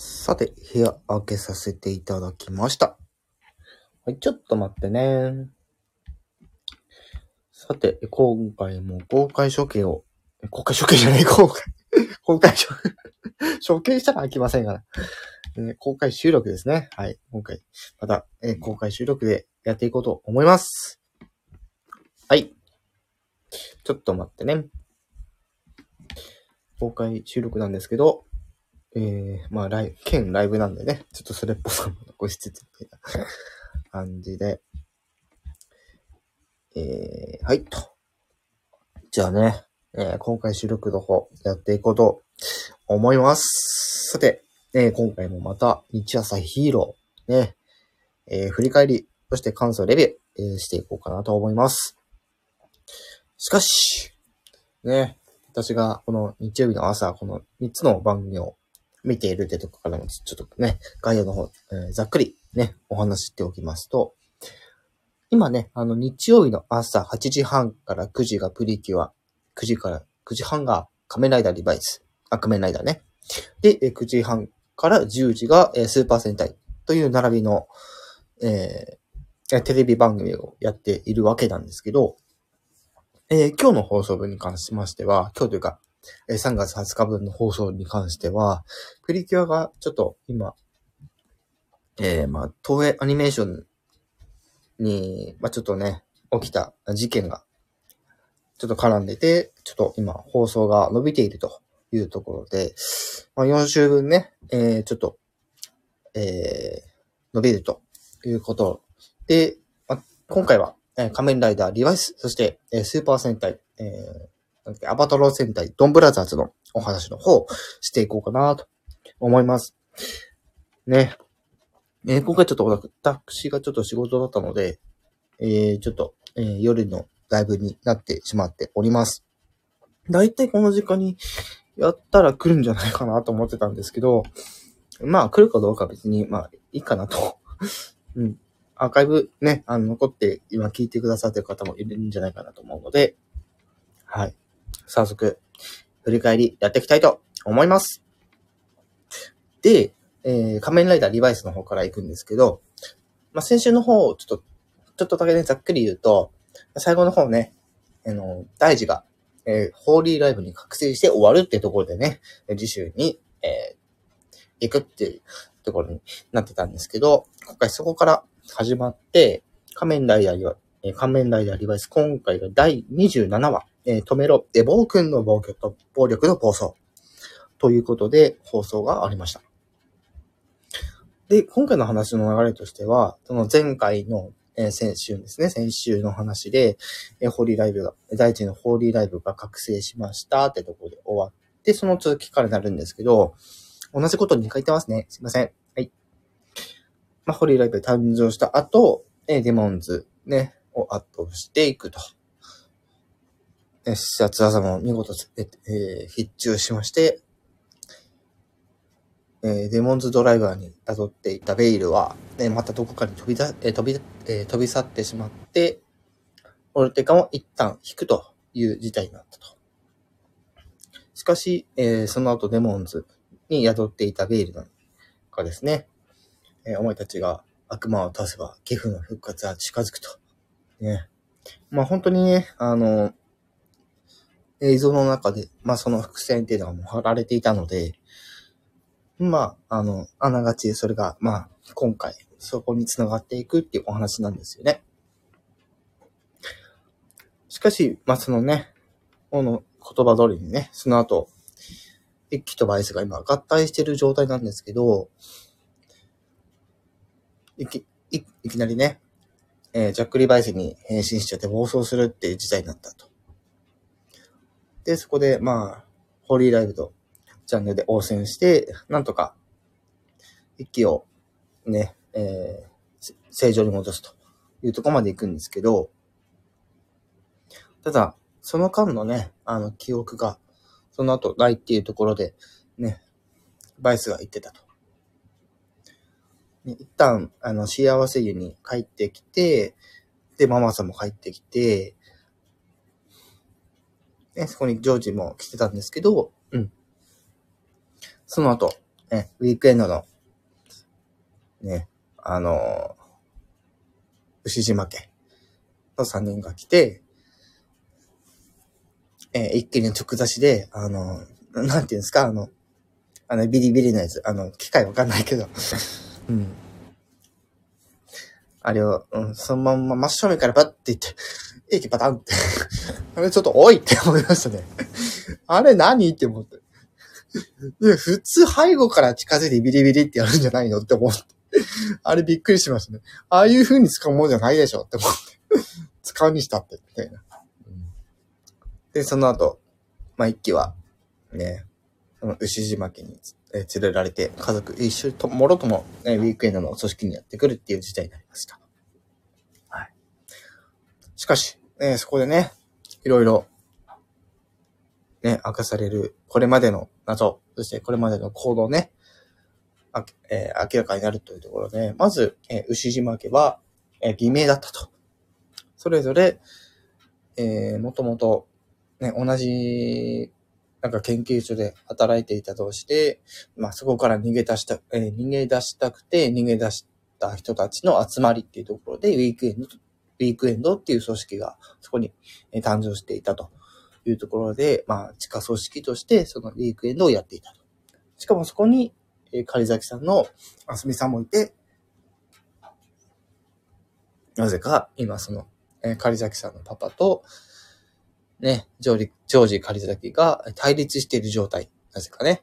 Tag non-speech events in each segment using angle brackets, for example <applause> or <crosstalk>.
さて、部屋開けさせていただきました。はい、ちょっと待ってね。さて、今回も公開処刑を、公開処刑じゃない、公開、公開処刑、処刑したら開きませんから。ね公開収録ですね。はい、今回、また、え公開収録でやっていこうと思います。はい。ちょっと待ってね。公開収録なんですけど、えー、まあ、ライブ、兼ライブなんでね、ちょっとそれっぽさも残しつつ、みたいな感じで。えー、はい、と。じゃあね、えー今回収録の方、やっていこうと思います。さて、えー今回もまた、日朝ヒーロー、ね、えー振り返り、そして感想レビュー、えーしていこうかなと思います。しかし、ね、私がこの日曜日の朝、この3つの番組を見ているってとこからも、ちょっとね、概要の方、えーざっくりね、お話しておきますと、今ね、あの、日曜日の朝8時半から9時がプリキュア、9時から9時半が仮面ライダーリバイス、あ、仮面ライダーね。で、え9時半から10時が、えースーパー戦隊という並びの、えーえーテレビ番組をやっているわけなんですけど、えー今日の放送分に関しましては、今日というか、え3月20日分の放送に関しては、プリキュアがちょっと今、えー、まあ、東映アニメーションに、まあ、ちょっとね、起きた事件が、ちょっと絡んでて、ちょっと今放送が伸びているというところで、まあ、4週分ね、えー、ちょっと、えー、伸びるということで、まあ、今回は、えー仮面ライダーリバイス、そして、えースーパー戦隊、えーなんだっけアバトロー戦隊、ドンブラザーズのお話の方、していこうかなと思います。ね。えー今回ちょっと私がちょっと仕事だったので、えーちょっと、えー夜のライブになってしまっております。だいたいこの時間にやったら来るんじゃないかなと思ってたんですけど、まあ来るかどうか別に、まあいいかなと。<laughs> うん。アーカイブね、あの、残って今聞いてくださってる方もいるんじゃないかなと思うので、はい。早速、振り返りやっていきたいと思います。で、えー、仮面ライダーリバイスの方から行くんですけど、まあ、先週の方、ちょっと、ちょっとだけね、ざっくり言うと、最後の方ね、あの、大事が、えーホーリーライブに覚醒して終わるっていうところでね、次週に、えー行くっていうところになってたんですけど、今回そこから始まって、仮面ライダーリバえー仮面ライダーリバイス、今回が第27話、え止めろ、エボー君の暴挙と暴力の暴走。ということで、放送がありました。で、今回の話の流れとしては、その前回の、え先週ですね、先週の話で、えホーリーライブが、第一のホーリーライブが覚醒しましたってところで終わって、その続きからなるんですけど、同じことに書いてますね。すいません。はい。まあ、ホーリーライブ誕生した後、えデモンズね、を圧倒していくと。え、視察技も見事、えー必中しまして、えーデモンズドライバーに辿っていたベイルは、えまたどこかに飛びだ、えー飛び、えー飛び去ってしまって、オルテカも一旦引くという事態になったと。しかし、えーその後デモンズに宿っていたベイルがですね、えーお前たちが悪魔を倒せば、寄付の復活は近づくと。ね。まあ本当にね、あの、映像の中で、まあその伏線っていうのがもう貼られていたので、まあ、あの、あながちそれが、まあ、今回、そこに繋がっていくっていうお話なんですよね。しかし、まあそのね、この言葉通りにね、その後、一機とバイスが今合体してる状態なんですけど、いき、いいきなりね、えージャックリバイスに変身しちゃって暴走するっていう事態になったと。で、そこで、まあ、ホーリーライブとチャンネルで応戦して、なんとか、一気をね、えー正常に戻すというとこまで行くんですけど、ただ、その間のね、あの、記憶が、その後ないっていうところで、ね、バイスが言ってたと。一旦、あの、幸せ湯に帰ってきて、で、ママさんも帰ってきて、ね、そこにジョージも来てたんですけど、うん。その後、ね、ウィークエンドの、ね、あの牛島家の3人が来て、えー一気に直出しで、あのなんていうんですか、あの、あの、ビリビリのやつ、あの、機械わかんないけど、<laughs> うん。あれを、うん、そのまんま真正面からバッていって、駅パタンって。あれちょっと、おいって思いましたね。あれ何って思って。いや、普通背後から近づいてビリビリってやるんじゃないのって思って。あれびっくりしましたね。ああいう風に使うものじゃないでしょって思って。使うにしたって、みたいな。で、その後、まあ、一機は、ね、その牛島家にえー連れられて、家族一緒ともろとも、えーウィークエンドの組織にやってくるっていう事態になりました。はい。しかし、えーそこでね、いろいろ、ね、明かされる、これまでの謎、そしてこれまでの行動ね、あえー明らかになるというところで、まず、えー牛島家は、えー偽名だったと。それぞれ、えー、もともと、ね、同じ、なんか研究所で働いていた同士で、まあそこから逃げ出した、えー逃げ出したくて逃げ出した人たちの集まりっていうところで、ウィークエンド、ウィークエンドっていう組織がそこに誕生していたというところで、まあ地下組織としてそのウィークエンドをやっていたと。しかもそこに、えー、狩崎さんのあすみさんもいて、なぜか今その、えー、狩崎さんのパパと、ね、ジョージ、ジョージ狩崎が対立している状態。なぜかね。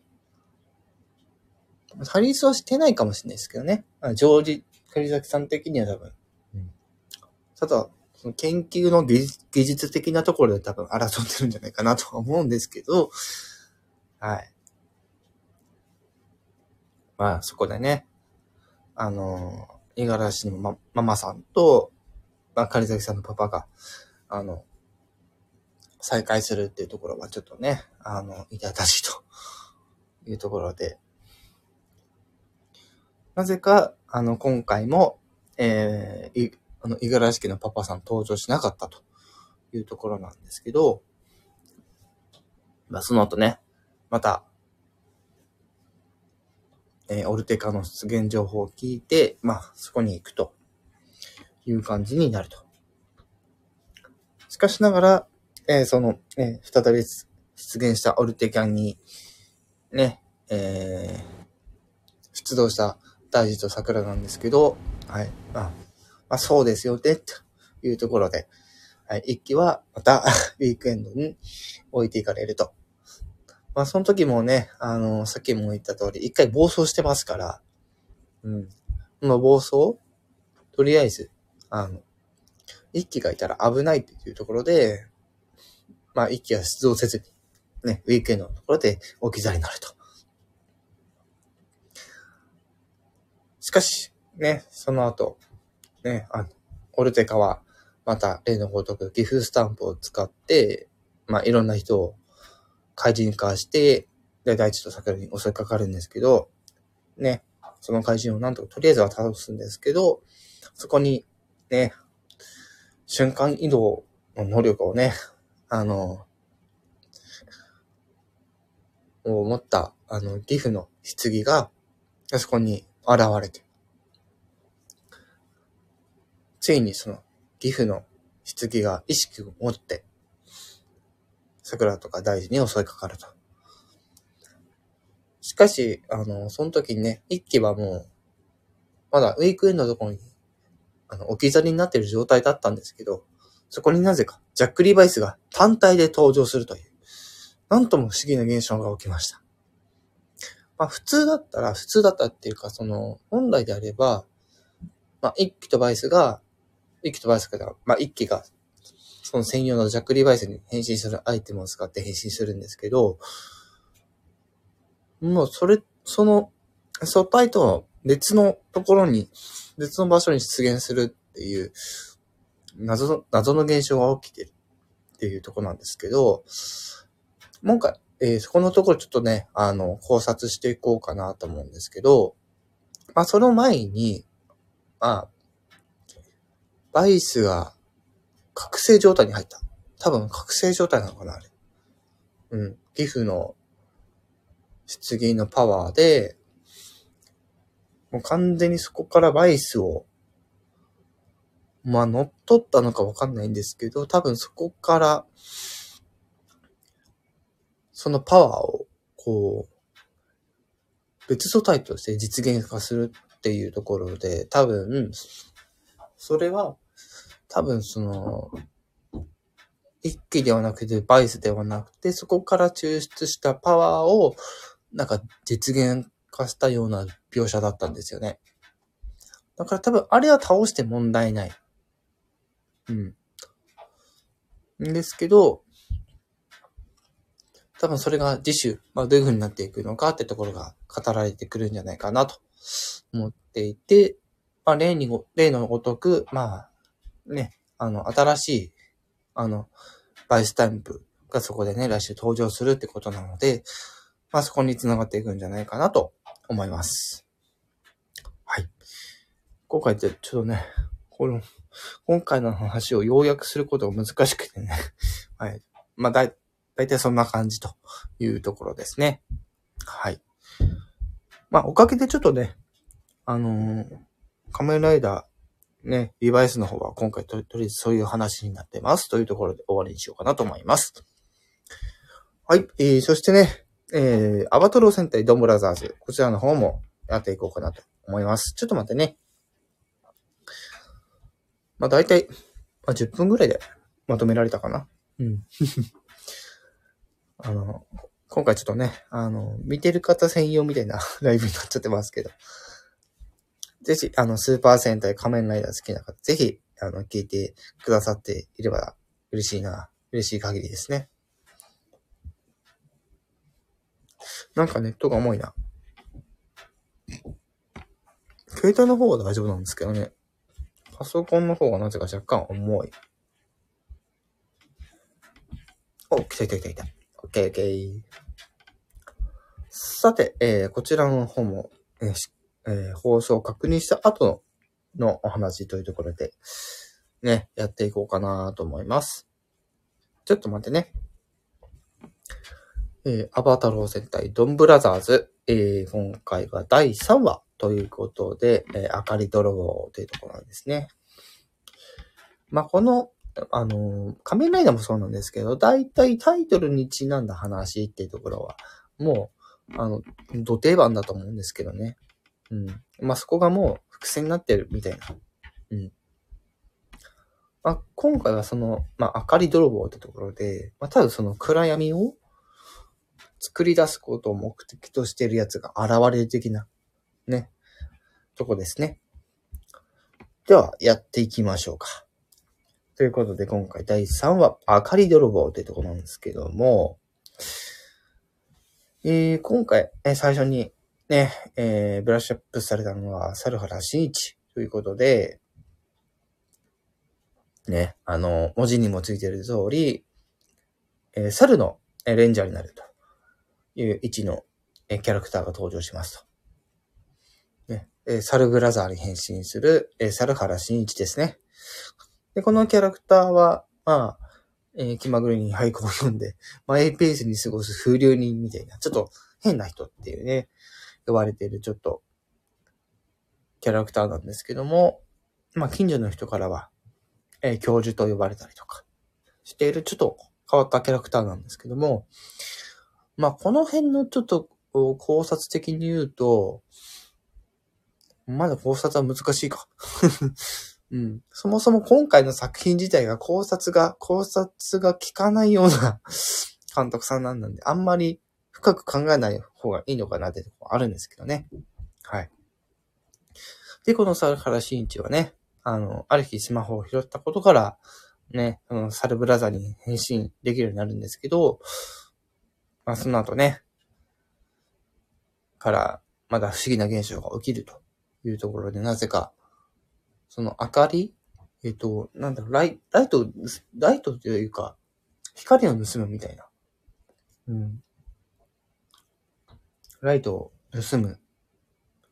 対立はしてないかもしれないですけどね。あジョージ狩崎さん的には多分。ただ、その研究の技術技術的なところで多分争ってるんじゃないかなとは思うんですけど、はい。まあ、そこでね、あの、五十嵐のマママさんと、まあ、狩崎さんのパパが、あの、再会するっていうところはちょっとね、あの、痛々しいと <laughs> いうところで、なぜか、あの、今回も、えー、い、あの、五十嵐家のパパさん登場しなかったというところなんですけど、まあ、その後ね、また、えーオルテカの出現情報を聞いて、まあ、そこに行くという感じになると。しかしながら、えーその、え再び出現したオルテキャンに、ね、えー出動した大地と桜なんですけど、はい。まあ、まあ、そうですよね、というところで、はい。一機はまた <laughs> ウィークエンドに置いていかれると。まあ、その時もね、あの、さっきも言った通り、一回暴走してますから、うん。この暴走とりあえず、あの、一機がいたら危ないっていうところで、まあ、一機は出動せずに、ね、ウィークエンドのところで置き去りになると。しかし、ね、その後、ね、あの、オルテカは、また例のごとくギフスタンプを使って、まあ、いろんな人を怪人化して、で、大地と桜に襲いかかるんですけど、ね、その怪人をなんとかとりあえずは倒すんですけど、そこに、ね、瞬間移動の能力をね、あの、を持った、あの、ギフの棺が、あそこに現れて、ついにその、ギフの棺が意識を持って、桜とか大事に襲いかかると。しかし、あの、その時にね、一機はもう、まだウィークエンドのところに、あの、置き去りになっている状態だったんですけど、そこになぜか、ジャック・リバイスが単体で登場するという、なんとも不思議な現象が起きました。まあ普通だったら、普通だったっていうか、その、本来であれば、まあ一機とバイスが、一機とバイスが、まあ一機が、その専用のジャック・リバイスに変身するアイテムを使って変身するんですけど、もうそれ、その、素体とは別のところに、別の場所に出現するっていう、謎の、謎の現象が起きてるっていうとこなんですけど、今回、えーそこのところちょっとね、あの、考察していこうかなと思うんですけど、まあ、その前に、まあ、バイスが覚醒状態に入った。多分覚醒状態なのかな、あれ。うん。ギフの出現のパワーで、もう完全にそこからバイスを、まあ乗っ取ったのかわかんないんですけど、多分そこから、そのパワーを、こう、別素体として実現化するっていうところで、多分、それは、多分その、一気ではなくて、バイスではなくて、そこから抽出したパワーを、なんか実現化したような描写だったんですよね。だから多分、あれは倒して問題ない。うん。んですけど、多分それが次週、まあどういう風になっていくのかってところが語られてくるんじゃないかなと思っていて、まあ例にご、例のごとく、まあ、ね、あの、新しい、あの、バイスタンプがそこでね、来週登場するってことなので、まあそこに繋がっていくんじゃないかなと思います。はい。今回ってちょっとね、この、今回の話を要約することが難しくてね、<laughs> はい。まあだ、だいたいそんな感じというところですね。はい。まあ、おかげでちょっとね、あのー、仮面ライダー、ね、リバイスの方は今回ととりあえずそういう話になってますというところで終わりにしようかなと思います。はい。えー、そしてね、えー、アバトロー戦隊ドンブラザーズ、こちらの方もやっていこうかなと思います。ちょっと待ってね。まあ、大体、まあ、10分ぐらいでまとめられたかな。うん。<laughs> あの、今回ちょっとね、あの、見てる方専用みたいな <laughs> ライブになっちゃってますけど。ぜひ、あの、スーパー戦隊仮面ライダー好きな方、ぜひ、あの、聞いてくださっていれば嬉しいな、嬉しい限りですね。なんかネットが重いな。携帯の方は大丈夫なんですけどね。パソコンの方がなぜか若干重い。お、来た来た来た来た。オッケーオッケー。さて、えー、こちらの方も、えーえー、放送を確認した後のお話というところで、ね、やっていこうかなと思います。ちょっと待ってね。えー、アバタロー戦隊ドンブラザーズ、えー、今回は第3話ということで、えー、あかり泥棒というところなんですね。まあ、この、あのー、仮面ライダーもそうなんですけど、だいたいタイトルにちなんだ話っていうところは、もう、あの、土定番だと思うんですけどね。うん。まあ、そこがもう伏線になってるみたいな。うん。まあ、今回はその、まあ、明かり泥棒ってところで、まあ、ただその暗闇を作り出すことを目的としてるやつが現れる的な、ね、とこですね。では、やっていきましょうか。ということで、今回第3話、明かり泥棒というところなんですけども、えー、今回、え、最初にね、えー、ブラッシュアップされたのは、猿原真一ということで、ね、あの、文字にもついている通り、えー、猿のレンジャーになると。いう位置のえキャラクターが登場しますと。ね、えサルブラザーに変身する、えサルハラシンイチですね。で、このキャラクターは、まあ、えー、気まぐれに俳句を読んで、マイペースに過ごす風流人みたいな、ちょっと変な人っていうね、呼ばれているちょっと、キャラクターなんですけども、まあ、近所の人からは、えー、教授と呼ばれたりとか、しているちょっと変わったキャラクターなんですけども、まあ、この辺のちょっと考察的に言うと、まだ考察は難しいか。<laughs> うん。そもそも今回の作品自体が考察が、考察が効かないような <laughs> 監督さんなんで、あんまり深く考えない方がいいのかなってとこあるんですけどね。はい。で、この猿原慎一はね、あの、ある日スマホを拾ったことから、ね、あの、サルブラザーに変身できるようになるんですけど、まあ、その後ね、から、まだ不思議な現象が起きるというところで、なぜか、その明かりえっ、と、なんだろう、ライライト、ライトというか、光を盗むみたいな。うん。ライトを盗む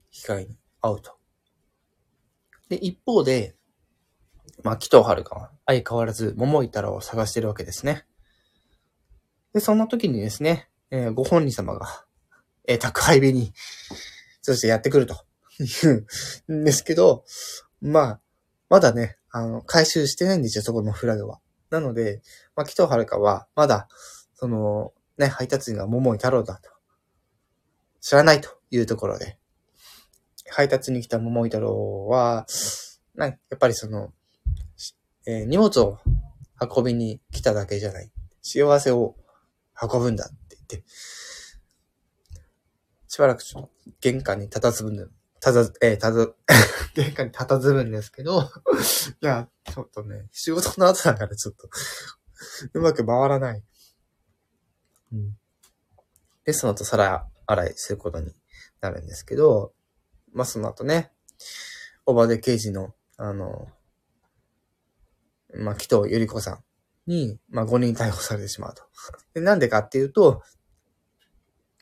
機会に会うと。で、一方で、まあ、紀藤遥は相変わらず桃井太郎を探してるわけですね。で、そんな時にですね、えー、ご本人様が、えー、宅配便に、そしてやってくると。言うんですけど、まあ、まだね、あの、回収してないんですよ、そこのフラグは。なので、まあ、紀藤遥は、まだ、その、ね、配達員が桃井太郎だと、知らないというところで、配達に来た桃井太郎は、なやっぱりその、えー、荷物を運びに来ただけじゃない。幸せを運ぶんだって言って、しばらくちょっと玄関に佇むんだ。たざ、えー、たざ、<laughs> 玄関に佇むんですけど、<laughs> いや、ちょっとね、仕事の後だからちょっと、うまく回らない。うん。で、その後皿洗いすることになるんですけど、まあ、その後ね、おばで刑事の、あの、まあ、紀藤ゆり子さんに、まあ、5人逮捕されてしまうと。で、なんでかっていうと、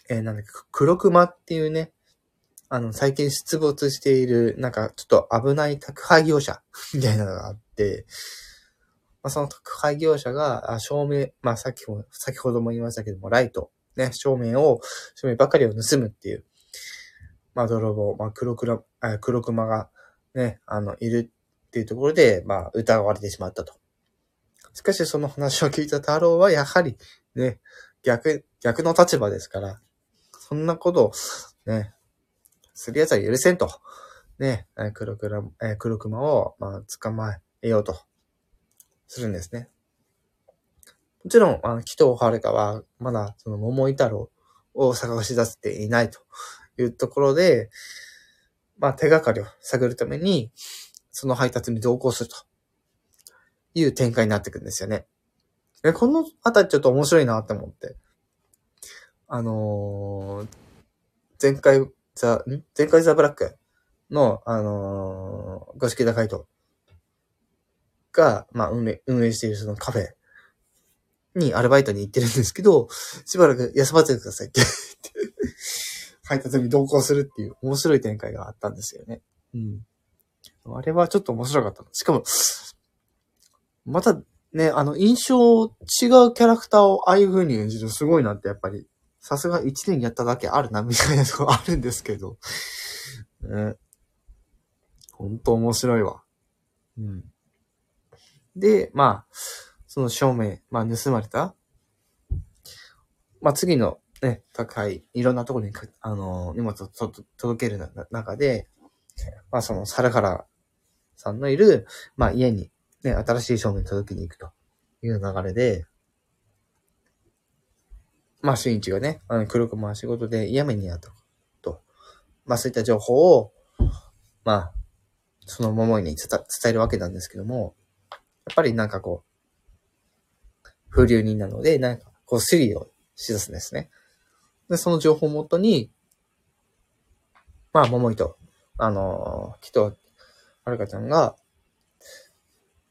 えー、なんだっけ、黒熊っていうね、あの、最近出没している、なんか、ちょっと危ない宅配業者 <laughs> みたいなのがあって、まあ、その宅配業者が、あ照明、まあ、さっきも、先ほども言いましたけども、ライト、ね、照明を、照明ばかりを盗むっていう、まあ、泥棒、まあ、黒黒、黒熊が、ね、あの、いるっていうところで、まあ、疑われてしまったと。しかし、その話を聞いた太郎は、やはり、ね、逆、逆の立場ですから、そんなことを、ね、する奴は許せんと。ね、黒黒、え黒熊を、まあ、捕まえようと、するんですね。もちろん、あの、紀藤遥は、まだ、その、桃井太郎を探し出せていないというところで、まあ、手がかりを探るために、その配達に同行するという展開になっていくんですよね。このあたりちょっと面白いなって思って。あのー、前回、ザ、ん？前回ザブラックの、あのー、五色高いとが、まあ、運営、運営しているそのカフェにアルバイトに行ってるんですけど、しばらく休ませてくださいって <laughs> 配達に同行するっていう面白い展開があったんですよね。うん。あれはちょっと面白かった。しかも、またね、あの、印象違うキャラクターをああいう風に演じるすごいなってやっぱり、さすが一年やっただけあるな、みたいなとこあるんですけど。ね。ほんと面白いわ。うん。で、まあ、その正面、まあ盗まれたまあ次のね、宅配、いろんなところに、あの、荷物を届ける中で、まあその、サルハラさんのいる、まあ家に、ね、新しい照明届けに行くという流れで、まあ、新一がね、あの黒く回仕事で嫌めにやったと。まあ、そういった情報を、まあ、その桃井に伝えるわけなんですけども、やっぱりなんかこう、風流人なので、なんか、こう、スリをしだすんですね。で、その情報をもとに、まあ、桃井と、あのー、きっと、はるかちゃんが、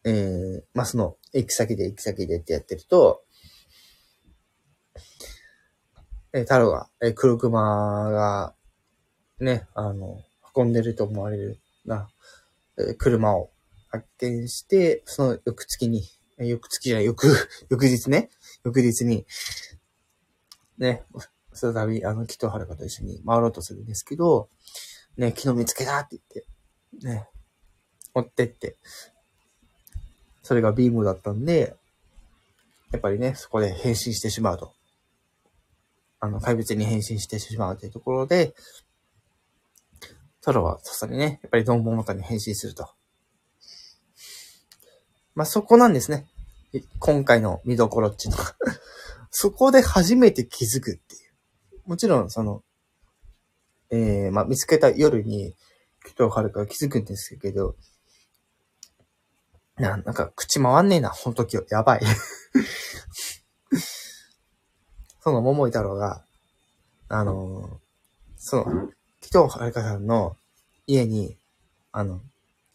えー、まあ、その、行き先で行き先でってやってると、えー、太郎が、えー、黒熊が、ね、あの、運んでると思われるな、えー、車を発見して、その翌月に、えー、翌月じゃない、翌、<laughs> 翌日ね、翌日に、ね、再び、あの、木と遥と一緒に回ろうとするんですけど、ね、昨日見つけたって言って、ね、追ってって、それがビームだったんで、やっぱりね、そこで変身してしまうと。あの、怪物に変身してしまうというところで、トロはさすがにね、やっぱりドンボモタに変身すると。まあ、そこなんですね。今回の見どころっていうのは <laughs> そこで初めて気づくっていう。もちろん、その、えー、まあ、見つけた夜に、紀藤遥が気づくんですけど、な、なんか口回んねえな、ほんときやばいその桃井太郎が、あのー、その、紀藤遥さんの家に、あの、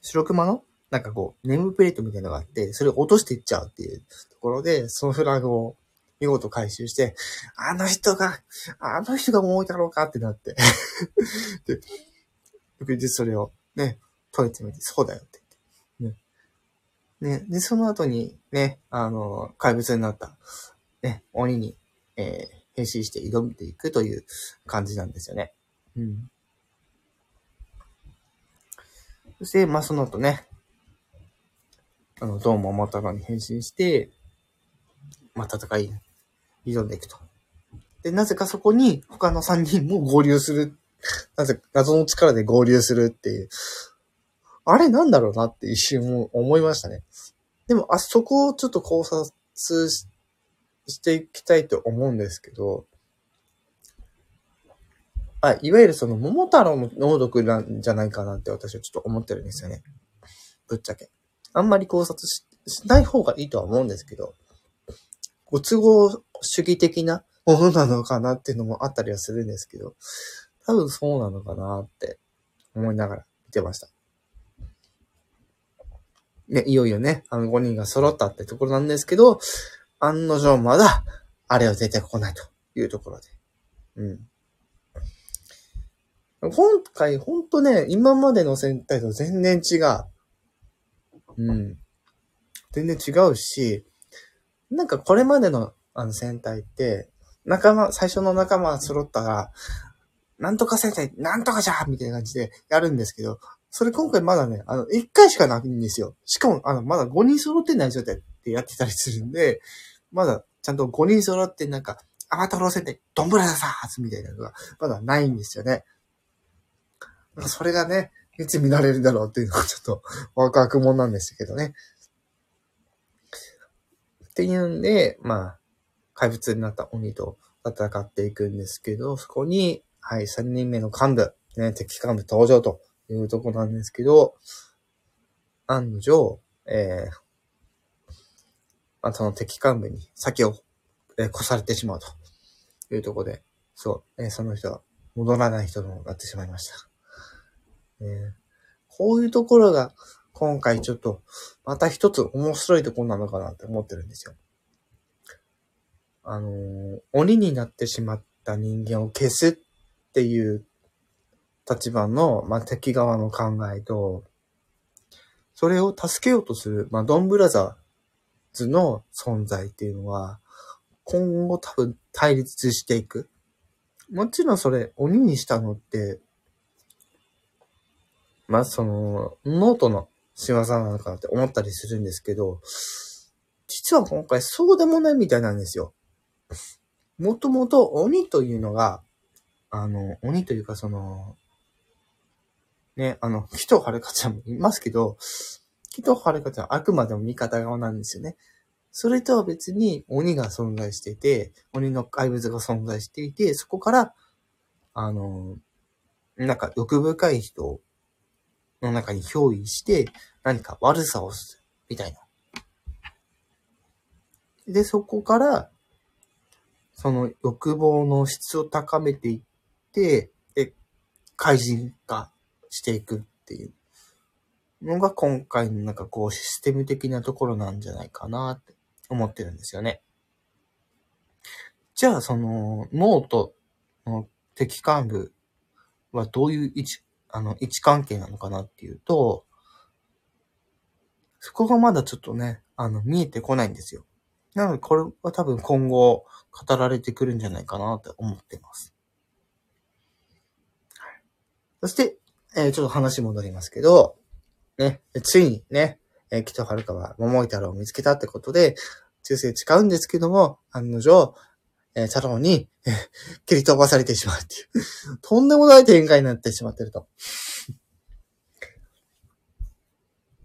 白熊の、なんかこう、ネームプレートみたいなのがあって、それを落としていっちゃうっていうところで、そのフラグを見事回収して、あの人が、あの人が桃井太郎かってなって <laughs> で、翌日それをね、解いてみて、そうだよって言って。ね。ね、で、その後にね、あの、怪物になった、ね、鬼にえー、変身して挑んでいくという感じなんですよね。うん。そして、まあ、その後ね、あの、ドン桃太郎に変身して、まあ、戦い、挑んでいくと。で、なぜかそこに他の3人も合流する。なぜ、謎の力で合流するっていう。あれなんだろうなって一瞬思いましたね。でも、あそこをちょっと考察ししていきたいと思うんですけど、あ、いわゆるその桃太郎の能力なんじゃないかなって私はちょっと思ってるんですよね。ぶっちゃけ。あんまり考察ししない方がいいとは思うんですけど、ご都合主義的なものなのかなっていうのもあったりはするんですけど、多分そうなのかなって思いながら見てました。ね、いよいよね、あの5人が揃ったってところなんですけど、案の定まだ、あれは出てこないというところで。うん。今回、ほんとね、今までの戦隊と全然違う。うん。全然違うし、なんかこれまでのあの戦隊って、仲間、最初の仲間揃ったら、なんとか戦隊、なんとかじゃみたいな感じでやるんですけど、それ今回まだね、あの、1回しかないんですよ。しかも、あの、まだ5人揃ってない状態でやってたりするんで、まだちゃんと5人揃ってなんか、アバタロー戦隊、ドンブラザーズみたいなのが、まだないんですよね。それがね、いつ見られるだろうっていうのはちょっとワクワクもんなんですけどね。っていうんで、まあ、怪物になった鬼と戦っていくんですけど、そこに、はい、3人目の幹部、ね、敵幹部登場というとこなんですけど、案の定、えー、まあ、その敵幹部に先を、え越されてしまうというところで、そう、えその人は戻らない人となってしまいました。えーこういうところが今回ちょっとまた一つ面白いところなのかなって思ってるんですよ。あのー鬼になってしまった人間を消すっていう立場の、まあ、敵側の考えと、それを助けようとする、まあ、ドンブラザーズの存在っていうのは、今後多分対立していく。もちろんそれ、鬼にしたのって、まあ、その、ノートの仕業なのかなって思ったりするんですけど、実は今回そうでもないみたいなんですよ。もともと鬼というのが、あの、鬼というかその、ね、あの、木とはるかちゃんもいますけど、木とはるかちゃんはあくまでも味方側なんですよね。それとは別に鬼が存在していて、鬼の怪物が存在していて、そこから、あの、なんか欲深い人の中に憑依して、何か悪さをする、みたいな。で、そこから、その欲望の質を高めていって、で、怪人化していくっていうのが今回のなんかこうシステム的なところなんじゃないかなって思ってるんですよね。じゃあ、その、ノートの敵幹部はどういう位置、あの、位置関係なのかなっていうと、そこがまだちょっとね、あの、見えてこないんですよ。なので、これは多分今後語られてくるんじゃないかなって思ってます。そして、えーちょっと話戻りますけど、ね、ついにね、えー、北遥は桃井太郎を見つけたってことで、忠誠誓うんですけども、案の定、えー、太郎に、えー切り飛ばされてしまうっていう、とんでもない展開になってしまってると。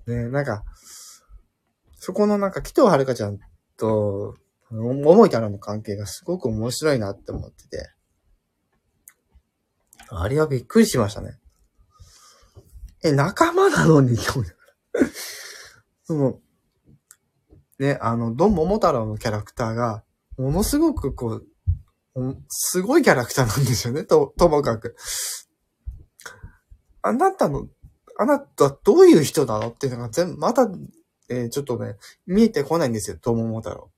ね、なんか、そこのなんか、北遥ちゃんと、桃井太郎の関係がすごく面白いなって思ってて、あれはびっくりしましたね。え、仲間なのに、<laughs> その、ね、あの、ドン桃太郎のキャラクターが、ものすごくこう、すごいキャラクターなんですよね、と、ともかく。あなたの、あなたどういう人なの？っていうのが全部、まだ、えーちょっとね、見えてこないんですよ、と桃太郎。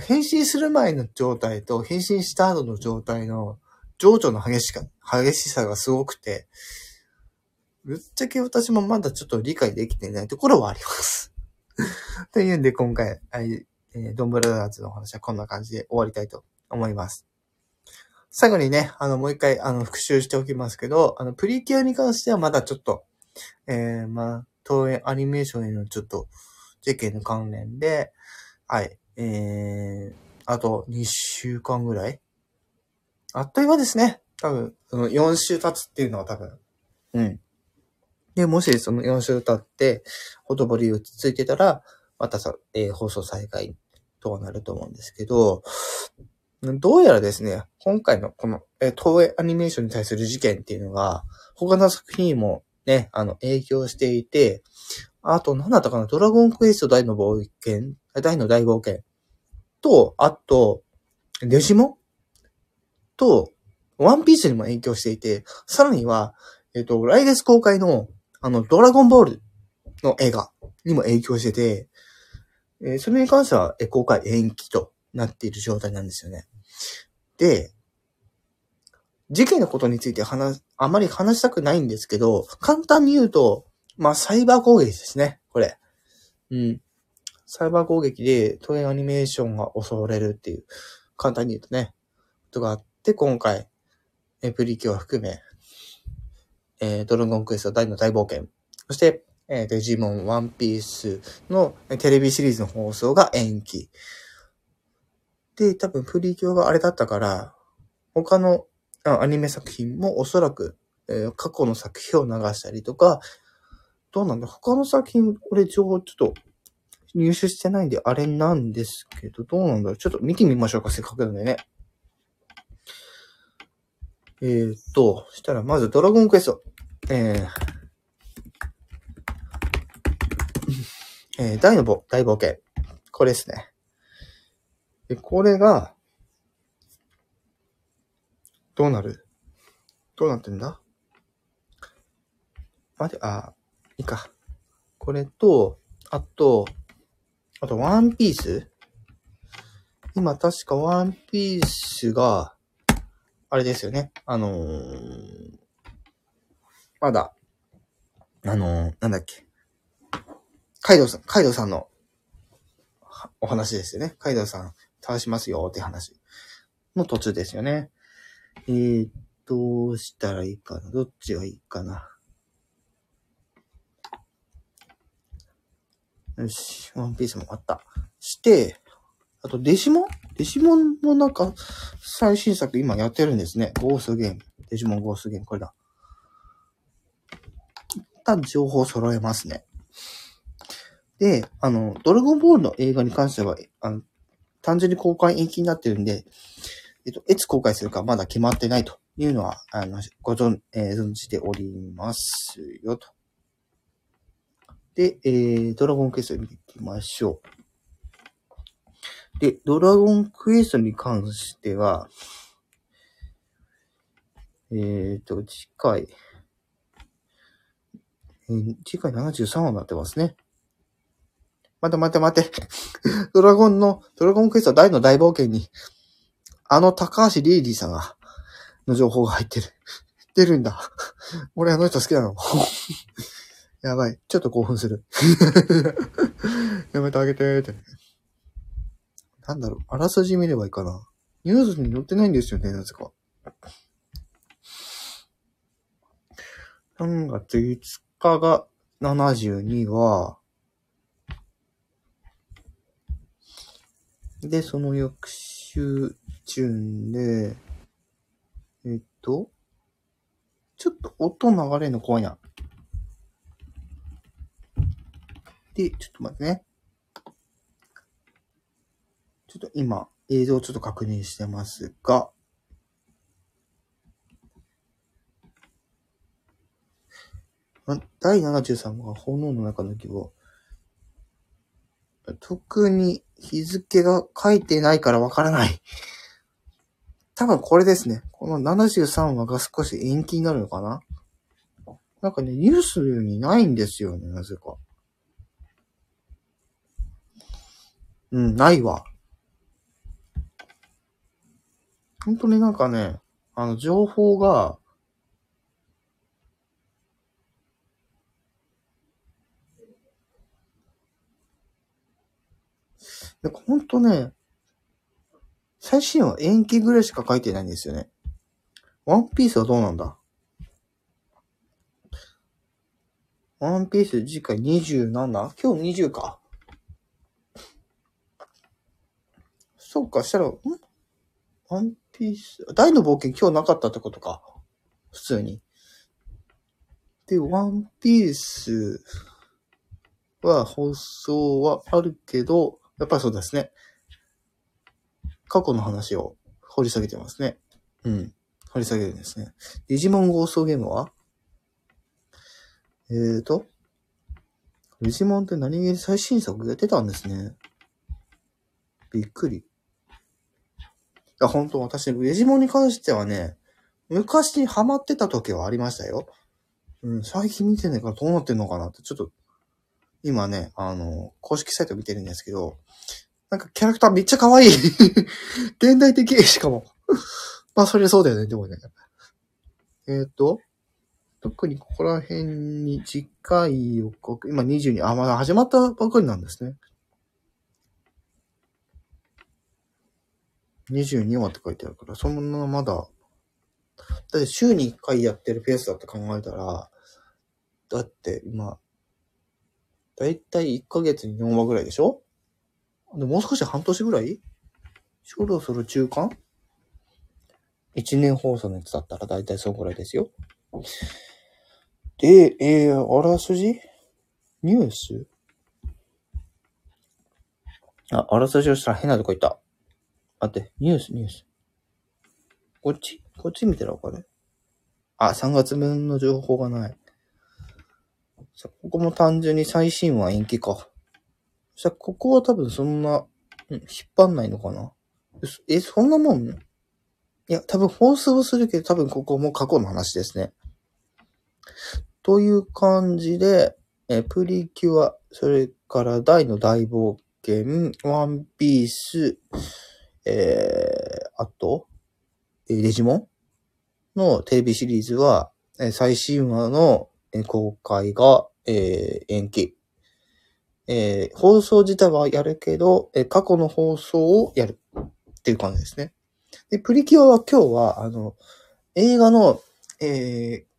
変身する前の状態と変身した後の状態の情緒の激しか、激しさがすごくて、ぶっちゃけ私もまだちょっと理解できていないところはあります。<laughs> というんで今回、えードンブラザーズの話はこんな感じで終わりたいと思います。最後にね、あの、もう一回、あの、復習しておきますけど、あの、プリキュアに関してはまだちょっと、えー、まあ、東映アニメーションへのちょっと事件の関連で、はい、えー、あと2週間ぐらいあっという間ですね。多分、その4週経つっていうのは多分。うん。で、もしその4週経って、ほとぼり落ち着いてたら、またさ、えー、放送再開とはなると思うんですけど、どうやらですね、今回のこの、えー、東映アニメーションに対する事件っていうのが、他の作品にもね、あの、影響していて、あと、何だったかな、ドラゴンクエスト大の冒険、大の大冒険と、あと、デジモンと、ワンピースにも影響していて、さらには、えっ、ー、と、来月公開の、あの、ドラゴンボールの映画にも影響してて、えー、それに関しては、え公開延期となっている状態なんですよね。で、事件のことについて話、あまり話したくないんですけど、簡単に言うと、まあ、サイバー攻撃ですね、これ。うん。サイバー攻撃で、トイアニメーションが襲われるっていう、簡単に言うとね、ことがあって、今回、えプリキュア含め、えー、ドラゴンクエスト大の大冒険、そして、えー、デジモン、ワンピースのテレビシリーズの放送が延期。で、多分プリキュアがあれだったから、他のアニメ作品もおそらく、えー、過去の作品を流したりとか、どうなんだ他の作品、これ情報ちょっと入手してないんであれなんですけど、どうなんだろうちょっと見てみましょうか、せっかくなんでね。えー、っと、したらまずドラゴンクエスト。えー、えー、大のぼ、大冒険。これですね。で、これが、どうなる？どうなってんだ？待って、あ、いいか。これと、あと、あと、ワンピース？今、確かワンピースが、あれですよね。あのー、まだ、あのー、なんだっけ。カイドウさん、カイドウさんのお話ですよね。カイドウさん、倒しますよって話の途中ですよね。えー、どうしたらいいかな。どっちがいいかな。よし、ワンピースもあった。して、あと、デジモン？デジモンもなんか、最新作今やってるんですね。ゴースゲーム。デジモンゴースゲーム、これだ。一旦情報揃えますね。で、あの、ドラゴンボールの映画に関しては、あの、単純に公開延期になってるんで、えっと、いつ公開するかまだ決まってないというのは、あの、ご存、えー、存じておりますよ、と。で、えー、ドラゴンクエスト見ていきましょう。で、ドラゴンクエストに関しては、えっ、ー、と、次回、えー、次回73話になってますね。待て待て待て。<laughs> ドラゴンの、ドラゴンクエスト大の大冒険に、あの高橋リーディさんが、の情報が入ってる。<laughs> 出るんだ。<laughs> 俺あの人好きなの。やばい。ちょっと興奮する。やめてあげてって。なんだろう、あらすじ見ればいいかな。ニュースに載ってないんですよね、なぜか。3月5日が72話。で、その翌週、中で、えっと、ちょっと音流れるの怖いな。で、ちょっと待ってね。ちょっと今、映像をちょっと確認してますが、第73話、炎の中の希望。特に日付が書いてないからわからない。多分これですね。この73話が少し延期になるのかななんかね、ニュースにないんですよね、なぜか。うん、ないわ。本当になんかね、あの、情報が、なんかほんとね、最新話延期ぐらいしか書いてないんですよね。ワンピースはどうなんだ？ワンピース次回 27? 今日20か。そうか、したら、ん？ワンピース、大の冒険今日なかったってことか。普通に。で、ワンピースは放送はあるけど、やっぱりそうですね。過去の話を掘り下げてますね。うん。掘り下げるんですね。デジモンゴーストゲームは？えーと、デジモンって何気に最新作やってたんですね。びっくり。いや、本当？私、デジモンに関してはね、昔にハマってた時はありましたよ。うん、最近見てないからどうなってんのかなって、ちょっと、今ね、あの、公式サイト見てるんですけど、なんかキャラクターめっちゃ可愛い <laughs> 現代的、しかも。<laughs> まあ、それそうだよね、でもね。えっ、ー、と、特にここら辺に次回予告、今22、あ、まだ始まったばかりなんですね。22話って書いてあるから、そんなまだ、だって週に1回やってるペースだって考えたら、だって今、だいたい1ヶ月に4話ぐらいでしょ？でもう少し半年ぐらい？そろそろ中間 ?1 年放送のやつだったらだいたいそのぐらいですよ。で、えー、あらすじ？ニュース？あ、あらすじをしたら変なとこ行った。待って、ニュース、ニュース。こっち？こっち見てるわかるあ、3月分の情報がない。さここも単純に最新話延期か。じゃ、ここは多分そんな、うん引っ張んないのかなえ、そんなもん？いや、多分放送するけど、多分ここも過去の話ですね。という感じで、えプリキュア、それから大の大冒険、ワンピース、えー、あと、えデジモンのテレビシリーズは、え最新話の公開が、えー、延期。えー、放送自体はやるけど、え過去の放送をやるっていう感じですね。で、プリキュアは今日は、あの、映画の、えー、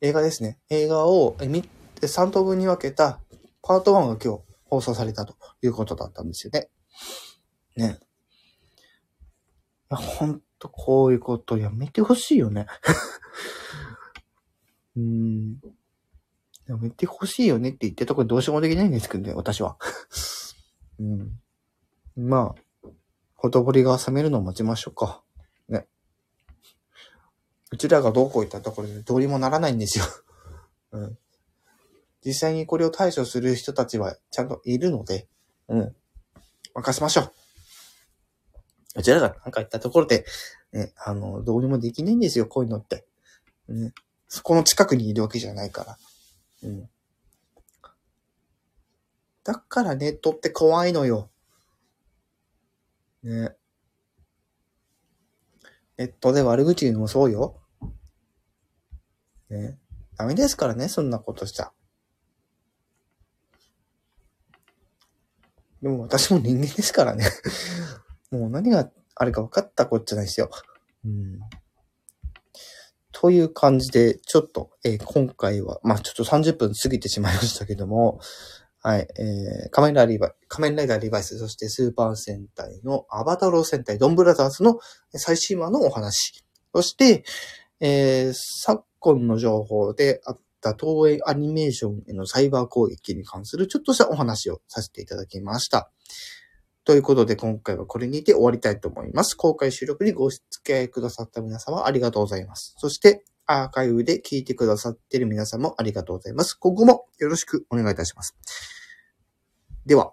映画ですね。映画を3等分に分けたパート1が今日放送されたということだったんですよね。ね。いや、ほんとこういうことやめてほしいよね。うーん。やめてほしいよねって言ってところどうしようもできないんですけどね、私は。<laughs> うん。まあ、ほとぼりが冷めるのを待ちましょうか。ね。うちらがどうこういったところでどうにもならないんですよ。<laughs> うん。実際にこれを対処する人たちはちゃんといるので、うん。任せましょう。うちらがなんか言ったところで、ね、あの、どうにもできないんですよ、こういうのって。ね。そこの近くにいるわけじゃないから。うん。だからネットって怖いのよ。ね。ネットで悪口言うのもそうよ。ね。ダメですからね、そんなことしちゃ。でも私も人間ですからね。<laughs> もう何があるか分かったこっちゃないですよ。うん。という感じで、ちょっと、えー、今回は、まあちょっと30分過ぎてしまいましたけども、はい、えー、仮面ライダーリバイ、仮面ライダーリバイス、そしてスーパー戦隊のアバタロー戦隊、ドンブラザーズの最新話のお話。そして、えー、昨今の情報であった東映アニメーションへのサイバー攻撃に関するちょっとしたお話をさせていただきました。ということで今回はこれにて終わりたいと思います。公開収録にご付き合いくださった皆様ありがとうございます。そしてアーカイブで聞いてくださっている皆さんもありがとうございます。今後もよろしくお願いいたします。では。